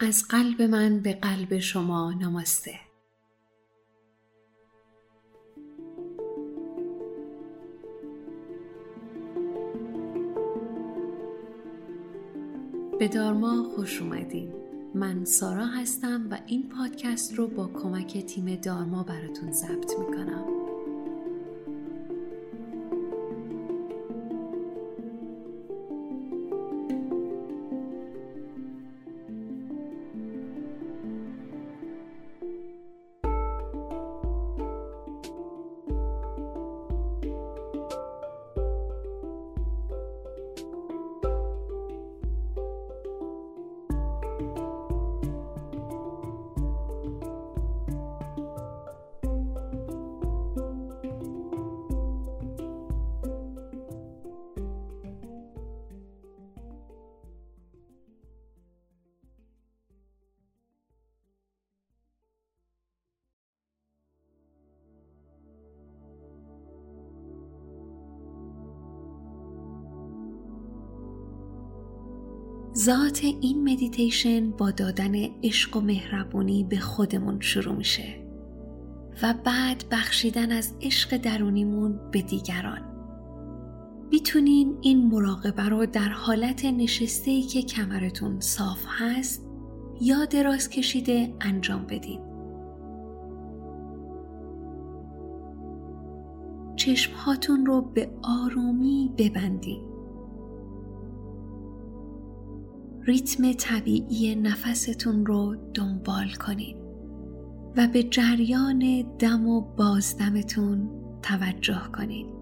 از قلب من به قلب شما نماسته به دارما خوش اومدین. من سارا هستم و این پادکست رو با کمک تیم دارما براتون ضبط می‌کنم. ذات این مدیتیشن با دادن عشق و مهربونی به خودمون شروع میشه و بعد بخشیدن از عشق درونیمون به دیگران. می‌تونین این مراقبه رو در حالت نشسته ای که کمرتون صاف هست یا دراز کشیده انجام بدین. چشم هاتون رو به آرومی ببندین. ریتم طبیعی نفستون رو دنبال کنید و به جریان دم و بازدمتون توجه کنید.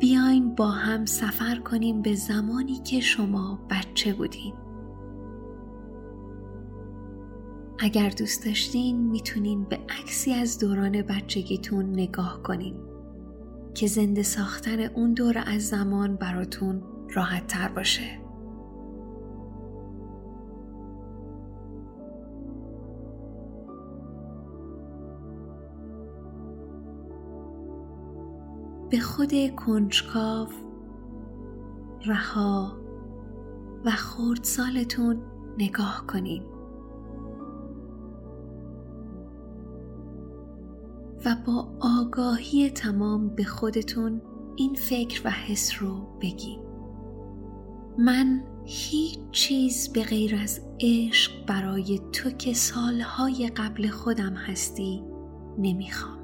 بیاین با هم سفر کنیم به زمانی که شما بچه بودین. اگر دوست داشتین می‌تونین به عکسی از دوران بچگیتون نگاه کنین که زنده ساختن اون دور از زمان براتون راحت تر باشه. به خود کنجکاو رها و خردسالتون نگاه کنید و با آگاهی تمام به خودتون این فکر و حس رو بگید من هیچ چیز به غیر از عشق برای تو که سالهای قبل خودم هستی نمی‌خوام.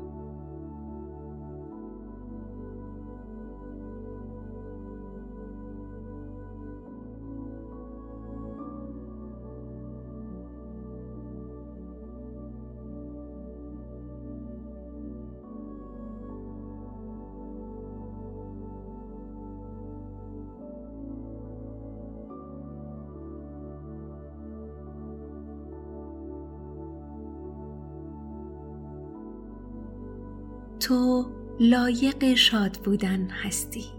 تو لایق شاد بودن هستی.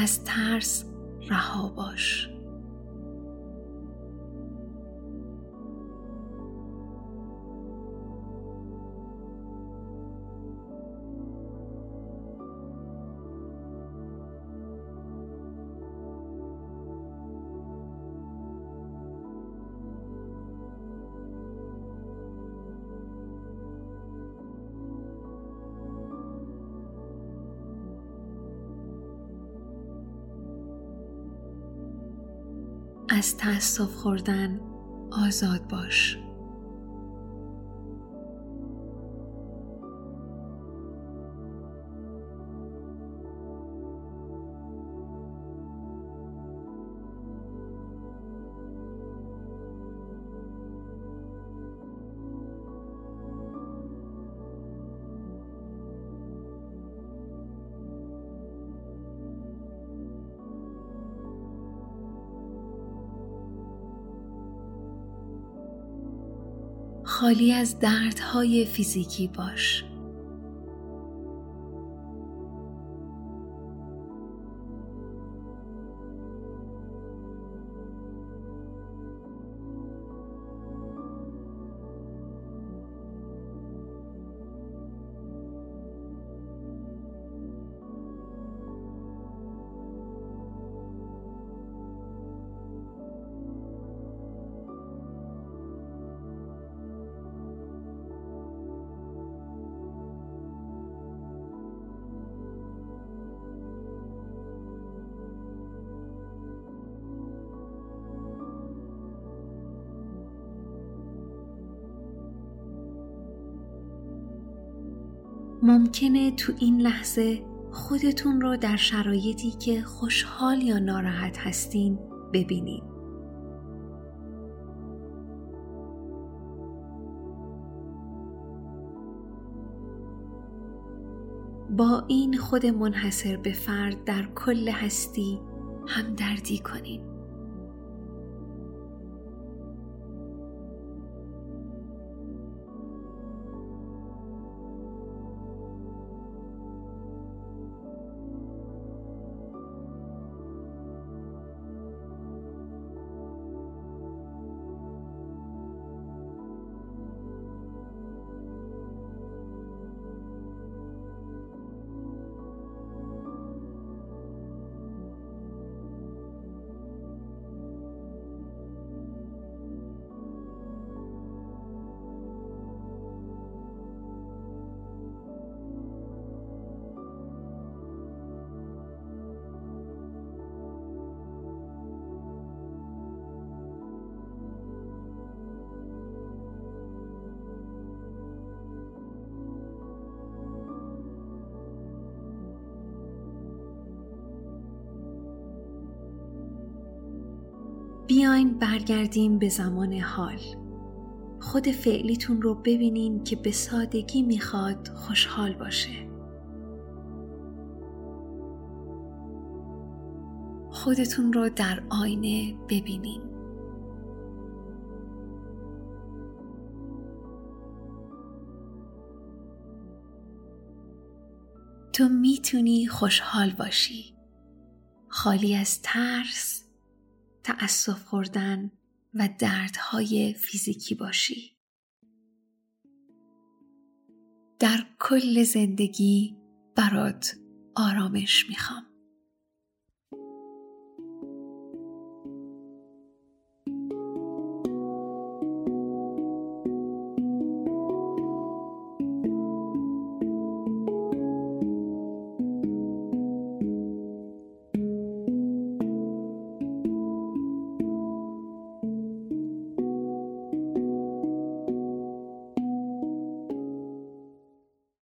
از ترس رها باش. از تأسف خوردن آزاد باش. خالی از دردهای فیزیکی باش. ممکنه تو این لحظه خودتون رو در شرایطی که خوشحال یا ناراحت هستین ببینید. با این خود منحصر به فرد در کل هستی همدردی کنین. بیاین برگردیم به زمان حال. خود فعلیتون رو ببینین که به سادگی می‌خواد خوشحال باشه. خودتون رو در آینه ببینین. تو می‌تونی خوشحال باشی. خالی از ترس تأسف خوردن و دردهای فیزیکی باشی. در کل زندگی برات آرامش می‌خوام.